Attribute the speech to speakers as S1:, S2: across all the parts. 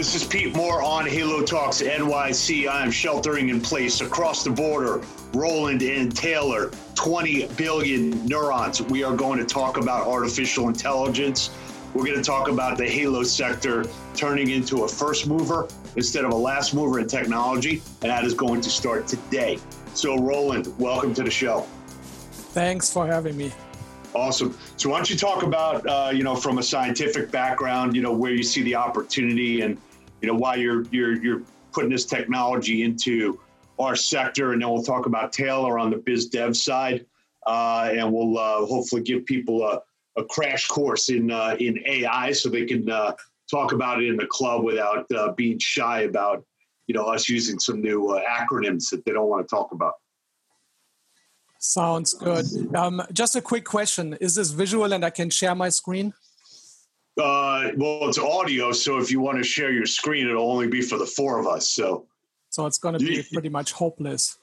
S1: This is Pete Moore on Halo Talks NYC. I am sheltering in place across the border. Roland and Taylor, 20 billion neurons. We are going to talk about artificial intelligence. We're going to talk about the Halo sector turning into a first mover instead of a last mover in technology, and that is going to start today. So, Roland, welcome to the show.
S2: Thanks for having me.
S1: Awesome. So why don't you talk about, uh, you know, from a scientific background, you know, where you see the opportunity and, you know, why you're you're you're putting this technology into our sector, and then we'll talk about Taylor on the biz dev side, uh, and we'll uh, hopefully give people a, a crash course in uh, in AI so they can uh, talk about it in the club without uh, being shy about, you know, us using some new acronyms that they don't want to talk about.
S2: Sounds good. Um, just a quick question: Is this visual, and I can share my screen?
S1: Uh, well, it's audio, so if you want to share your screen, it'll only be for the four of us. So,
S2: so it's going to be pretty much hopeless.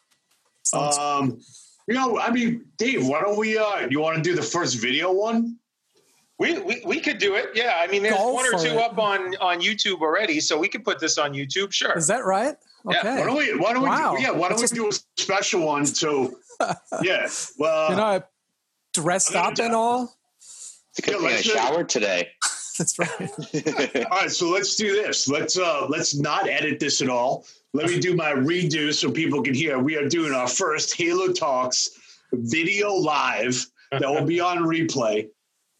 S1: Sounds um, you know, I mean, Dave, why don't we? Uh, you want to do the first video one?
S3: We, we, we could do it. Yeah. I mean, there's Go one or two it. up on, on YouTube already, so we could put this on YouTube. Sure.
S2: Is that right?
S1: Okay. Yeah. Why don't we, why don't wow. we, yeah, why don't That's we do a special one? So yeah. Well,
S2: you know, dressed up and all.
S4: Because yeah, I showered today.
S2: That's right.
S1: all right, so let's do this. Let's uh let's not edit this at all. Let me do my redo so people can hear. We are doing our first Halo Talks video live that will be on replay.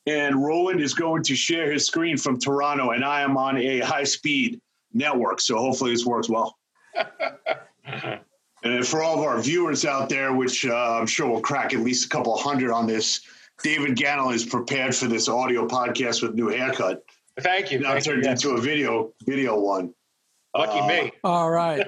S1: And Roland is going to share his screen from Toronto, and I am on a high speed network. So hopefully this works well. And for all of our viewers out there, which uh, I'm sure will crack at least a couple hundred on this, David Gannell is prepared for this audio podcast with new haircut.
S3: Thank you.
S1: Now
S3: Thank
S1: turned
S3: you.
S1: into a video video one.
S3: Lucky uh, me.
S2: All right.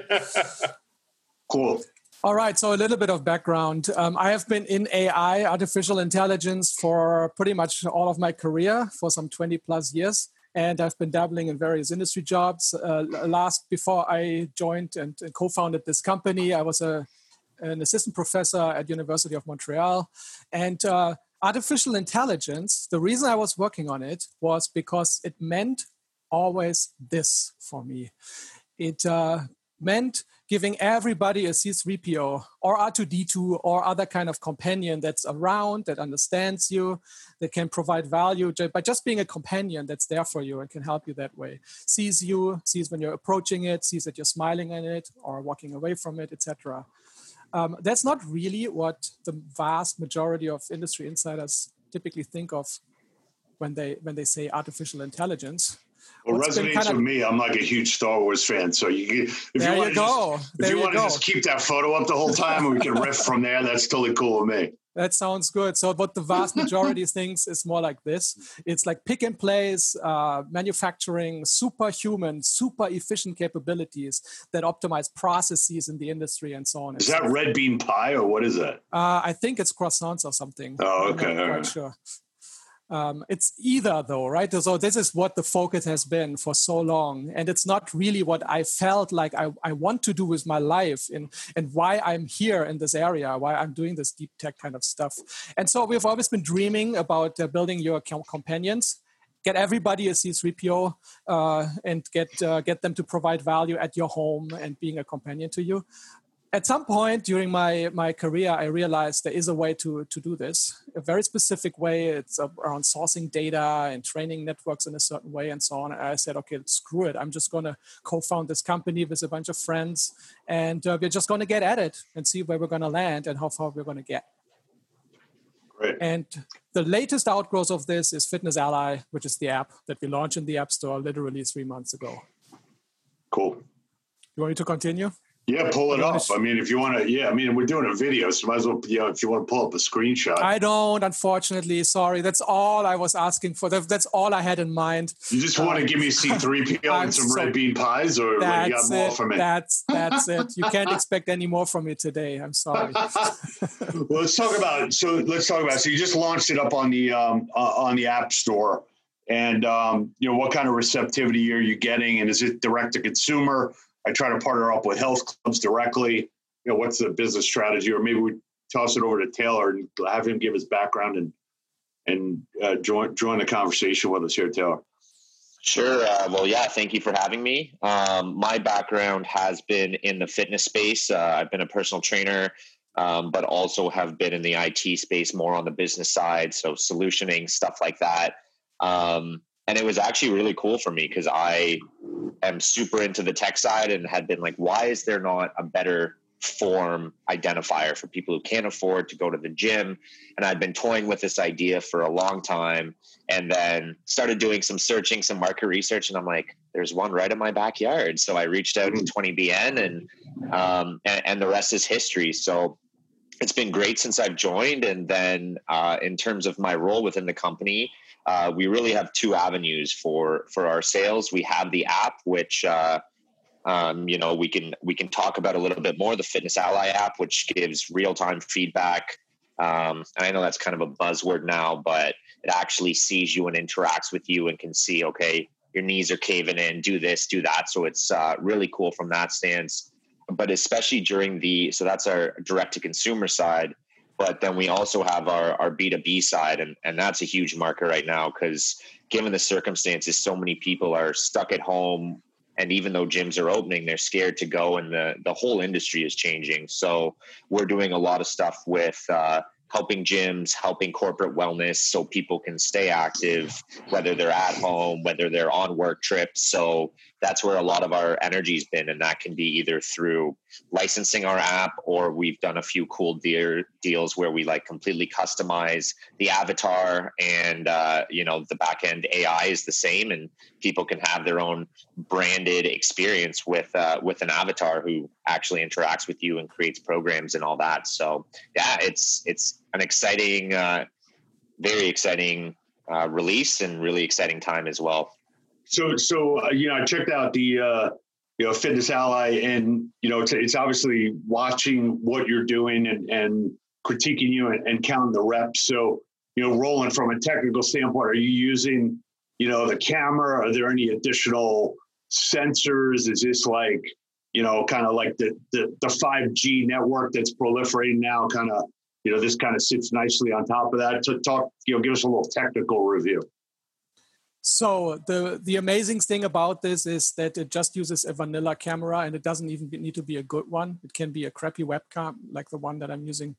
S1: cool.
S2: All right. So a little bit of background. Um, I have been in AI, artificial intelligence, for pretty much all of my career for some 20 plus years and I've been dabbling in various industry jobs. Uh, last, before I joined and, and, co-founded this company, I was a, an assistant professor at University of Montreal, and uh, artificial intelligence. The reason I was working on it was because it meant always this for me. It uh, meant giving everybody a C3PO or R2D2 or other kind of companion that's around, that understands you, that can provide value by just being a companion that's there for you and can help you that way. Sees you, sees when you're approaching it, sees that you're smiling at it or walking away from it, etc. Um, that's not really what the vast majority of industry insiders typically think of when they when they say artificial intelligence
S1: well, resonates kind of, with me. I'm like a huge Star Wars fan, so you if you,
S2: you go.
S1: Just, if you, you want to just keep that photo up the whole time, and we can riff from there, that's totally cool with me.
S2: That sounds good. So, what the vast majority thinks is more like this: it's like pick and place, uh, manufacturing, superhuman, super efficient capabilities that optimize processes in the industry and so on.
S1: Is that red bean pie or what is that?
S2: Uh, I think it's croissants or something.
S1: Oh, okay.
S2: I'm not quite right. sure. Um, it's either though, right? So this is what the focus has been for so long, and it's not really what I felt like I, I want to do with my life, and and why I'm here in this area, why I'm doing this deep tech kind of stuff. And so we've always been dreaming about uh, building your companions, get everybody a C3PO, uh, and get uh, get them to provide value at your home and being a companion to you at some point during my, my career, I realized there is a way to, to do this, a very specific way. It's around sourcing data and training networks in a certain way and so on. And I said, okay, screw it. I'm just going to co found this company with a bunch of friends, and uh, we're just going to get at it and see where we're going to land and how far we're going to get.
S1: Great.
S2: And the latest outgrowth of this is Fitness Ally, which is the app that we launched in the App Store literally three months ago.
S1: Cool.
S2: You want me to continue?
S1: Yeah, pull it up. I mean, if you want to, yeah, I mean, we're doing a video, so might as well, you know, if you want to pull up a screenshot.
S2: I don't, unfortunately. Sorry. That's all I was asking for. That's all I had in mind.
S1: You just want to give me C3PO and some so, red bean pies, or you got more from
S2: it.
S1: for me?
S2: That's, that's it. You can't expect any more from me today. I'm sorry.
S1: well, let's talk about, so let's talk about, so you just launched it up on the, um, uh, on the App Store. And, um, you know, what kind of receptivity are you getting? And is it direct to consumer? I try to partner up with health clubs directly. You know, what's the business strategy? Or maybe we toss it over to Taylor and have him give his background and and uh, join join the conversation with us here, Taylor.
S4: Sure. Uh, well, yeah, thank you for having me. Um, my background has been in the fitness space. Uh, I've been a personal trainer, um, but also have been in the IT space more on the business side. So, solutioning, stuff like that. Um, and it was actually really cool for me because I am super into the tech side and had been like, why is there not a better form identifier for people who can't afford to go to the gym. And I'd been toying with this idea for a long time and then started doing some searching, some market research. And I'm like, there's one right in my backyard. So I reached out to 20BN and, um, and, and the rest is history. So it's been great since I've joined. And then uh, in terms of my role within the company, uh, we really have two avenues for for our sales. We have the app, which uh, um, you know, we can we can talk about a little bit more the Fitness Ally app, which gives real time feedback. Um, I know that's kind of a buzzword now, but it actually sees you and interacts with you and can see, okay, your knees are caving in, do this, do that. So it's uh, really cool from that stance. But especially during the so that's our direct to consumer side. But then we also have our, our B2B side, and, and that's a huge market right now because given the circumstances, so many people are stuck at home and even though gyms are opening they're scared to go and the the whole industry is changing so we're doing a lot of stuff with uh, helping gyms, helping corporate wellness so people can stay active, whether they're at home, whether they're on work trips. So that's where a lot of our energy's been. And that can be either through licensing our app or we've done a few cool deal, deals where we like completely customize the avatar and, uh, you know, the back end AI is the same and people can have their own branded experience with, uh, with an avatar who actually interacts with you and creates programs and all that. So yeah, it's, it's, an exciting, uh, very exciting uh, release and really exciting time as well.
S1: So, so uh, you know, I checked out the uh, you know Fitness Ally, and you know, it's, it's obviously watching what you're doing and and critiquing you and, and counting the reps. So, you know, Roland, from a technical standpoint, are you using you know the camera? Are there any additional sensors? Is this like you know, kind of like the the the five G network that's proliferating now, kind of you know, this kind of sits nicely on top of that. To talk, you know, give us a little technical review.
S2: So the the amazing thing about this is that it just uses a vanilla camera, and it doesn't even need to be a good one. It can be a crappy webcam, like the one that I'm using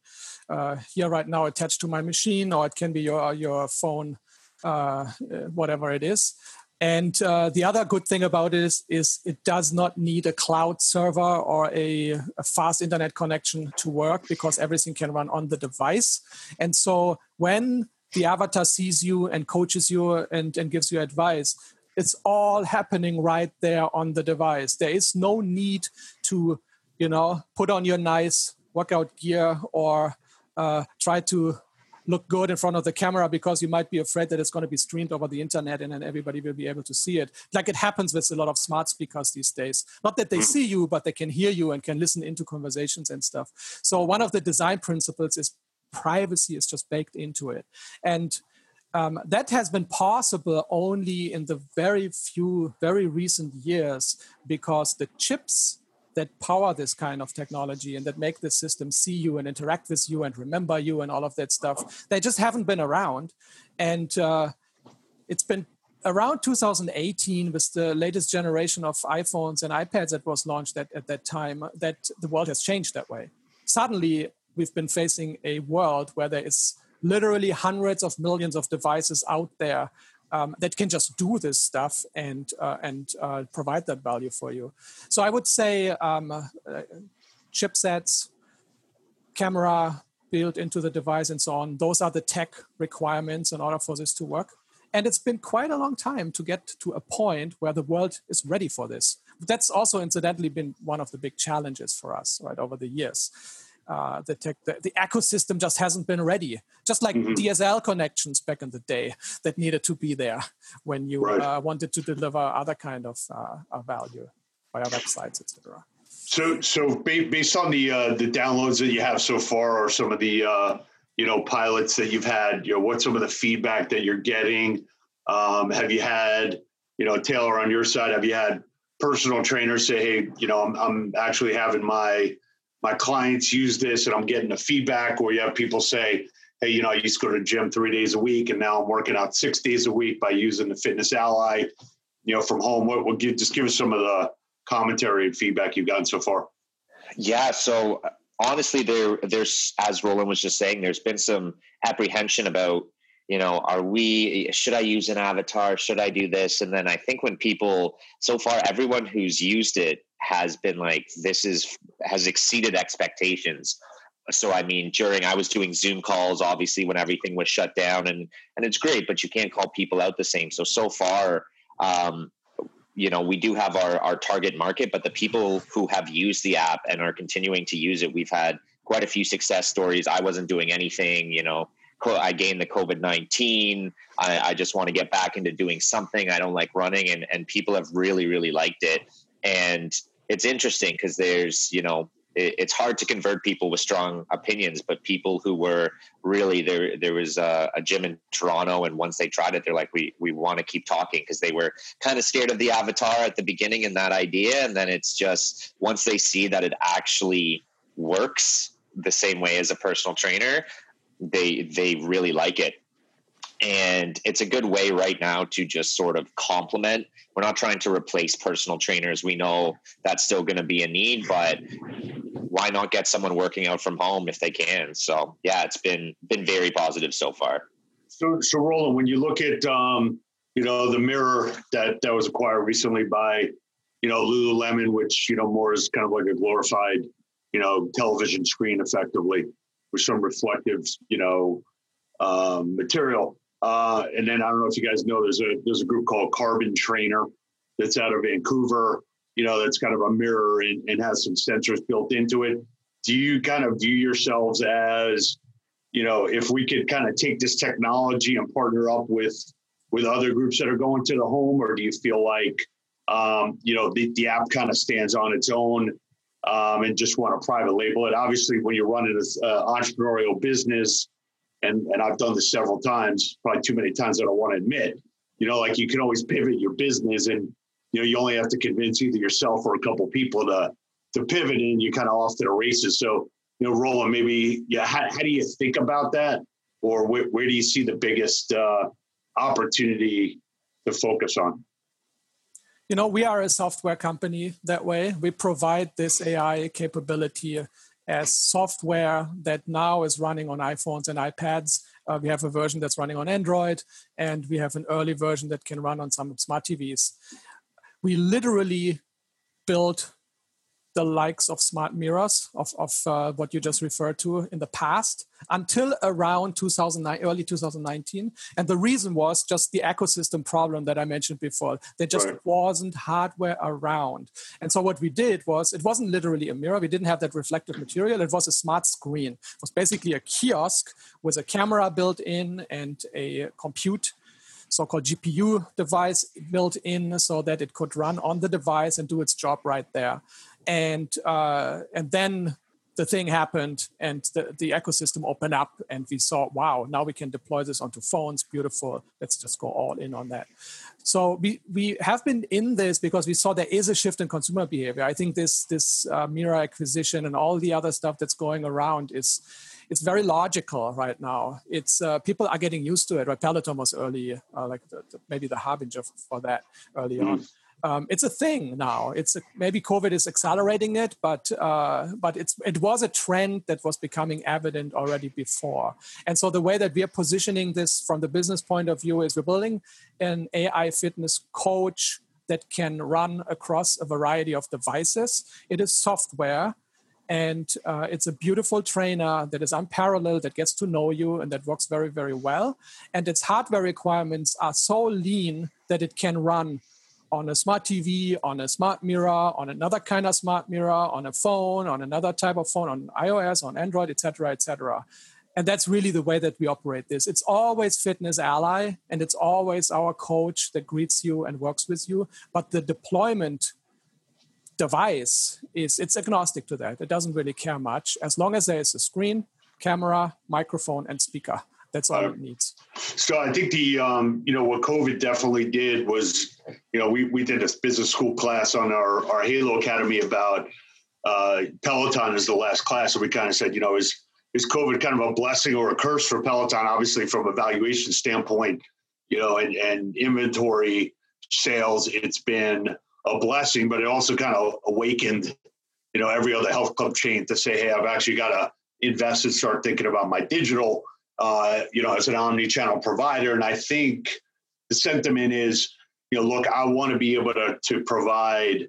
S2: uh, here right now, attached to my machine, or it can be your your phone, uh, whatever it is. And uh, the other good thing about it is, is it does not need a cloud server or a, a, fast internet connection to work because everything can run on the device. And so when the avatar sees you and coaches you and, and gives you advice, it's all happening right there on the device. There is no need to, you know, put on your nice workout gear or uh, try to look good in front of the camera because you might be afraid that it's going to be streamed over the internet and then everybody will be able to see it. Like it happens with a lot of smart speakers these days. Not that they hmm. see you, but they can hear you and can listen into conversations and stuff. So one of the design principles is privacy is just baked into it. And um, that has been possible only in the very few, very recent years because the chips that power this kind of technology and that make the system see you and interact with you and remember you and all of that stuff they just haven't been around and uh, it's been around 2018 with the latest generation of iphones and ipads that was launched at, at that time that the world has changed that way suddenly we've been facing a world where there is literally hundreds of millions of devices out there um, that can just do this stuff and uh, and uh, provide that value for you. So I would say um, uh, chipsets, camera built into the device, and so on. Those are the tech requirements in order for this to work. And it's been quite a long time to get to a point where the world is ready for this. That's also incidentally been one of the big challenges for us right over the years uh, the, tech, the, the, ecosystem just hasn't been ready. Just like mm-hmm. DSL connections back in the day that needed to be there when you right. uh, wanted to deliver other kind of uh, value via websites, etc.
S1: So, so based on the uh, the downloads that you have so far, or some of the uh, you know pilots that you've had, you know, what's some of the feedback that you're getting? Um, have you had, you know, Taylor on your side? Have you had personal trainers say, "Hey, you know, I'm, I'm actually having my my clients use this and I'm getting the feedback, where you have people say, hey, you know, I used to go to the gym three days a week and now I'm working out six days a week by using the Fitness Ally. you know, from home. What, what give, just give us some of the commentary and feedback you've gotten so far.
S4: Yeah. So honestly, there, there's, as Roland was just saying, there's been some apprehension about, you know, are we, should I use an avatar? Should I do this? And then I think when people, so far, everyone who's used it has been like, this is, has exceeded expectations. So, I mean, during, I was doing Zoom calls, obviously, when everything was shut down and, and it's great, but you can't call people out the same. So, so far, um, you know we do have our our target market but the people who have used the app and are continuing to use it we've had quite a few success stories i wasn't doing anything you know i gained the covid-19 I, I just want to get back into doing something. I don't like running and and people have really really liked it. And it's interesting because there's you know it, it's hard to convert people with strong opinions, but people who were really there, there was a, a gym in Toronto, and once they tried it, they're like, we we want to keep talking because they were kind of scared of the avatar at the beginning and that idea, and then it's just once they see that it actually works the same way as a personal trainer, they they really like it. And it's a good way right now to just sort of complement we're not trying to replace personal trainers. We know that's still going to be a need but why not get someone working out from home if they can? So yeah it's been been very positive so far.
S1: So so roland when you look at um you know the mirror that that was acquired recently by you know lululemon which you know more is kind of like a glorified you know television screen effectively with some reflective you know um, material uh, and then I don't know if you guys know, there's a there's a group called Carbon Trainer that's out of Vancouver. You know, that's kind of a mirror and, and has some sensors built into it. Do you kind of view yourselves as, you know, if we could kind of take this technology and partner up with with other groups that are going to the home, or do you feel like, um, you know, the, the app kind of stands on its own um, and just want to private label it? Obviously, when you're running an uh, entrepreneurial business, and and I've done this several times, probably too many times I don't want to admit. You know, like you can always pivot your business, and you know you only have to convince either yourself or a couple people to to pivot, and you kind of off to the races. So you know, Roland, maybe yeah, how, how do you think about that, or where, where do you see the biggest uh, opportunity to focus on?
S2: You know, we are a software company that way. We provide this AI capability as software that now is running on iPhones and iPads. Uh, we have a version that's running on Android, and we have an early version that can run on some smart TVs. We literally built the likes of smart mirrors of, of uh, what you just referred to in the past until around 2009 early 2019 and the reason was just the ecosystem problem that i mentioned before. There just right. wasn't hardware around. And so what we did was it wasn't literally a mirror. We didn't have that reflective material. It was a smart screen. It was basically a kiosk with a camera built in and a compute so-called GPU device built in so that it could run on the device and do its job right there and uh, and then the thing happened and the, the ecosystem opened up and we saw wow now we can deploy this onto phones. Beautiful. Let's just go all in on that. So we we have been in this because we saw there is a shift in consumer behavior. I think this this uh, mirror acquisition and all the other stuff that's going around is it's very logical right now. It's uh, people are getting used to it right? Peloton was early uh, like the, the, maybe the harbinger for that early mm. on um, it's a thing now. It's a, maybe COVID is accelerating it, but uh, but it's it was a trend that was becoming evident already before. And so the way that we are positioning this from the business point of view is we're building an AI fitness coach that can run across a variety of devices. It is software. And uh, it's a beautiful trainer that is unparalleled, that gets to know you, and that works very, very well. And its hardware requirements are so lean that it can run on a smart TV, on a smart mirror, on another kind of smart mirror, on a phone, on another type of phone, on iOS, on Android, etc., etc. And that's really the way that we operate this. It's always fitness ally, and it's always our coach that greets you and works with you. But the deployment device is it's agnostic to that. It doesn't really care much as long as there is a screen, camera, microphone, and speaker. That's all uh, it needs.
S1: So I think the um, you know what COVID definitely did was you know we we did a business school class on our our Halo Academy about uh, Peloton is the last class, and we kind of said you know is is COVID kind of a blessing or a curse for Peloton? Obviously, from a valuation standpoint, you know, and, and inventory sales, it's been a blessing, but it also kind of awakened, you know, every other health club chain to say, hey, I've actually got to invest and start thinking about my digital, uh, you know, as an omni-channel provider. And I think the sentiment is, you know, look, I want to be able to to provide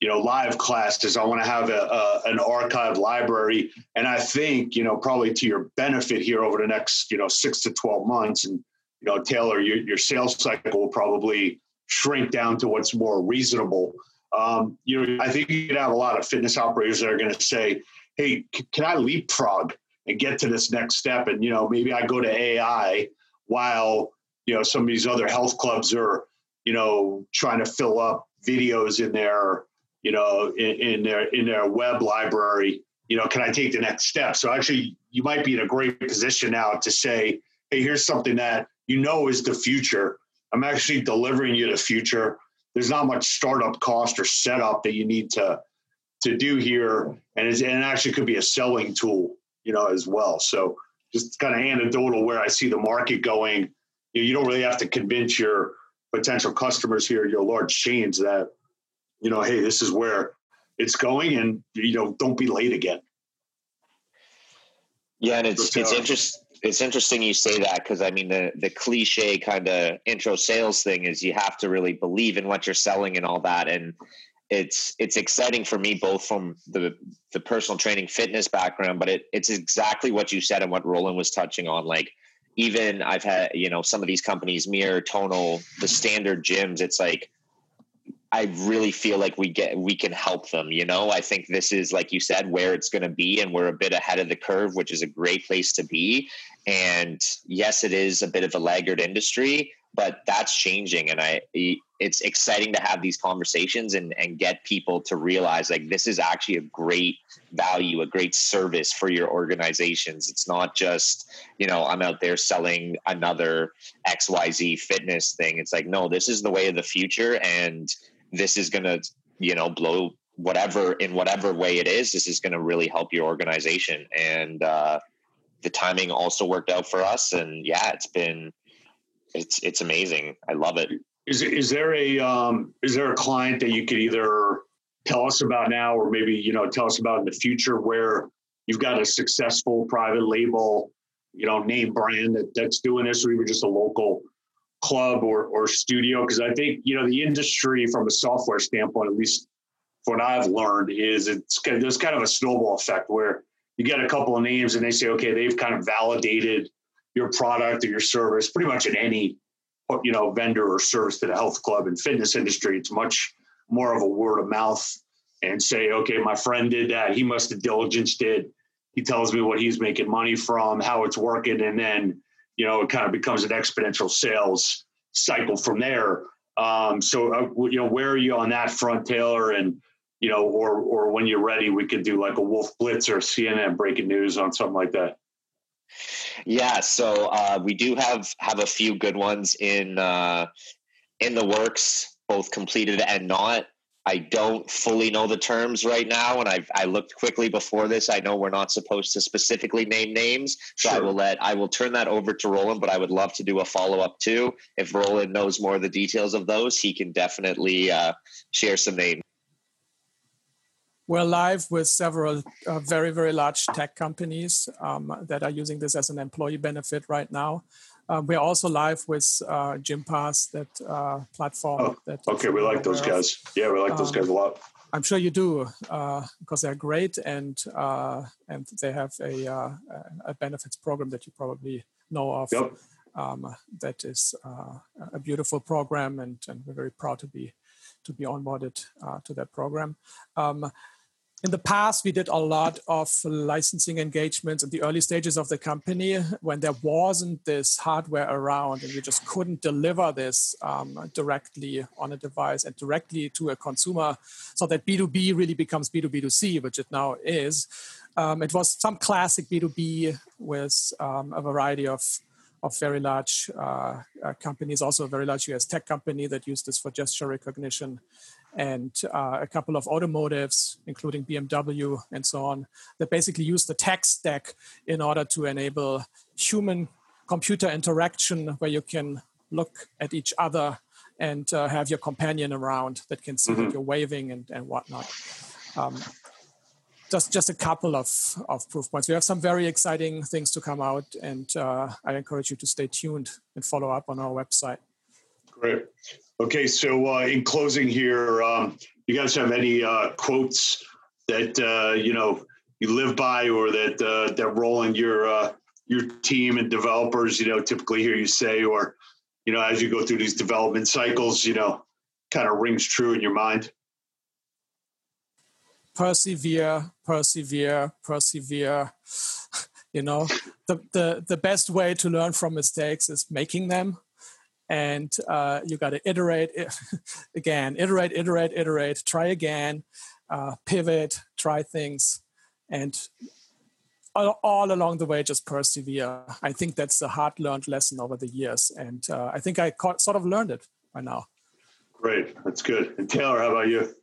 S1: you know live classes. I want to have a, a, an archive library. And i think you know probably to your benefit here over the next you know six to 12 months and you know taylor your, your sales cycle will probably shrink down to what's more reasonable. Um, you know i think you could have a lot of fitness operators that are going to say hey c- can i leapfrog and get to this next step and you know maybe i go to ai while you know some of these other health clubs are you know trying to fill up videos in their you know, in, in, their in their web library, you know, can I take the next step? So actually, you might be in a great position now to say, hey, here's something that you know is the future. I'm actually delivering you the future. There's not much startup cost or setup that you need to to do here, and, and it actually could be a selling tool, you know, as well. So just kind of anecdotal where I see the market going. You, know, you don't really have to convince your potential customers here, your large chains, that you know, hey, this is where it's going, and you know, don't be late again.
S4: Yeah, and it's it's uh, interesting. It's interesting you say that because I mean the the cliche kind of intro sales thing is you have to really believe in what you're selling and all that, and it's it's exciting for me both from the the personal training fitness background, but it it's exactly what you said and what Roland was touching on. Like even I've had you know some of these companies, Mirror, Tonal, the standard gyms. It's like I really feel like we get we can help them. You know, I think this is like you said where it's going to be, and we're a bit ahead of the curve, which is a great place to be. And yes, it is a bit of a laggard industry, but that's changing, and I it's exciting to have these conversations and and get people to realize like this is actually a great value, a great service for your organizations. It's not just you know I'm out there selling another X Y Z fitness thing. It's like no, this is the way of the future, and this is going to you know blow whatever in whatever way it is this is going to really help your organization and uh, the timing also worked out for us and yeah it's been it's it's amazing. I love it.
S1: Is, is there a um, is there a client that you could either tell us about now or maybe you know tell us about in the future where you've got a successful private label you know name brand that, that's doing this or even just a local club or, or studio? Because I think you know the industry from a software standpoint, at least what I've learned, is it's there's kind of a snowball effect where you get a couple of names and they say, okay, they've kind of validated your product or your service pretty much in any you know vendor or service to the health club and fitness industry. It's much more of a word of mouth and say, okay, my friend did that. He must have diligence did. He tells me what he's making money from, how it's working, and then you know, it kind of becomes an exponential sales cycle from there. Um, so, uh, you know, where are you on that front, Taylor? And, you know, or, or when you're ready, we could do like a Wolf Blitz or CNN breaking news on something like that.
S4: Yeah, so uh, we do have have a few good ones in uh, in the works, both completed and not. I don't fully know the terms right now, and I've I looked quickly before this. I know we're not supposed to specifically name names, so sure. I will let I will turn that over to Roland. But I would love to do a follow up too. If Roland knows more of the details of those, he can definitely uh, share some names.
S2: We're live with several uh, very very large tech companies um, that are using this as an employee benefit right now. Um, we're also live with uh, Gympass, that uh, platform. Oh,
S1: that okay, we like those guys. Of. Yeah, we like those um, guys a lot.
S2: I'm sure you do uh, because they're great and uh, and they have a, uh, a benefits program that you probably know of.
S1: Yep.
S2: Um, that is uh, a beautiful program, and, and we're very proud to be to be onboarded uh, to that program. In the past, we did a lot of licensing engagements in the early stages of the company when there wasn't this hardware around and we just couldn't deliver this um, directly on a device and directly to a consumer so that B2B really becomes B2B2C, which it now is. Um, it was some classic B2B with um, a variety of of very large uh, uh, companies, also a very large US tech company that used this for gesture recognition and uh, a couple of automotives, including BMW and so on, that basically use the tech stack in order to enable human computer interaction where you can look at each other and uh, have your companion around that can see mm-hmm. that you're waving and, and whatnot. Um, just just a couple of, of proof points. We have some very exciting things to come out, and uh, I encourage you to stay tuned and follow up on our website.
S1: Great. Okay, so uh, in closing here, um, you guys have any uh, quotes that uh, you know you live by, or that uh, that Roland your uh, your team and developers, you know, typically hear you say, or you know, as you go through these development cycles, you know, kind of rings true in your mind?
S2: Persevere, persevere, persevere. you know, the, the, the best way to learn from mistakes is making them. And uh, you got to iterate again, iterate, iterate, iterate, try again, uh, pivot, try things. And all, all, along the way just persevere. I think that's a hard learned lesson over the years and uh, i think i caught, sort of learned it by now.
S1: Great. That's good. And taylor how about you?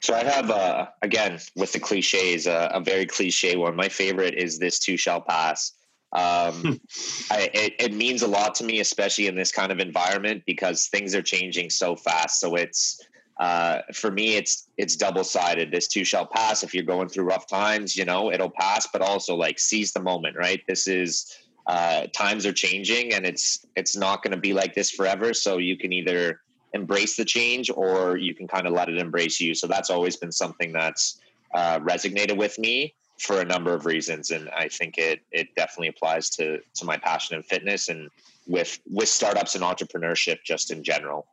S4: So i have uh, again with the cliches uh, a very cliche one. My favorite is this too shall pass um, hmm. I, it, it means a lot to me especially in this kind of environment because things are changing so fast so it's uh, for me, it's it's double sided. This too shall pass. If you're going through rough times, you know it'll pass. But also, like seize the moment. Right. This is uh, times are changing, and it's it's not going to be like this forever. So you can either embrace the change, or you can kind of let it embrace you. So that's always been something that's uh, resonated with me for a number of reasons, and I think it it definitely applies to to my passion in fitness and with with startups and entrepreneurship just in general.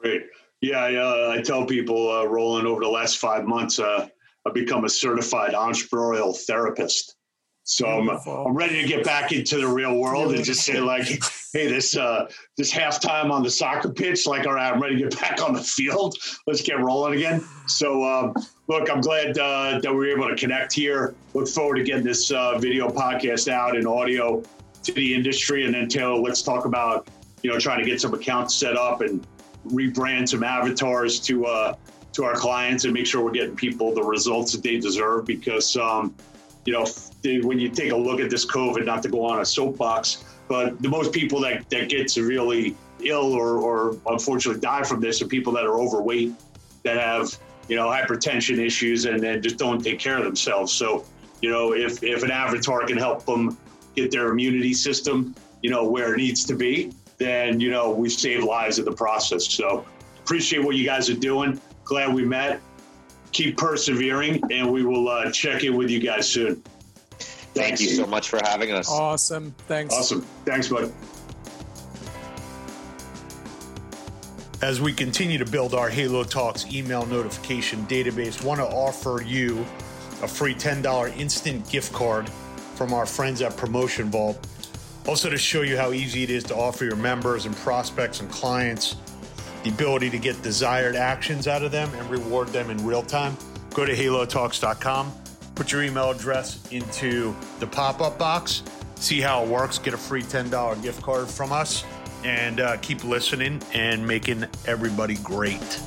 S1: Great. Yeah, I, uh, I tell people, uh, Roland, over the last five months, uh, I've become a certified entrepreneurial therapist. So I'm, I'm ready to get back into the real world and just say like, hey, this uh, this halftime on the soccer pitch, like, all right, I'm ready to get back on the field. Let's get rolling again. So um, look, I'm glad uh, that we were able to connect here. Look forward to getting this uh, video podcast out and audio to the industry. And then Taylor, let's talk about you know trying to get some accounts set up and rebrand some avatars to uh, to our clients and make sure we're getting people the results that they deserve. Because um, you know, when you take a look at this COVID, not to go on a soapbox, but the most people that that get severely ill or, or unfortunately die from this are people that are overweight, that have you know hypertension issues, and then just don't take care of themselves. So you know, if if an avatar can help them get their immunity system, you know, where it needs to be, then you know we saved lives in the process. So appreciate what you guys are doing. Glad we met. Keep persevering, and we will uh, check in with you guys soon.
S4: Thank you so much for having us.
S2: Awesome. Thanks.
S1: Awesome. Thanks, bud.
S5: As we continue to build our Halo Talks email notification database, want to offer you a free $10 instant gift card from our friends at Promotion Vault. Also, to show you how easy it is to offer your members and prospects and clients the ability to get desired actions out of them and reward them in real time, go to halotalks.com, put your email address into the pop up box, see how it works, get a free $10 gift card from us, and uh, keep listening and making everybody great.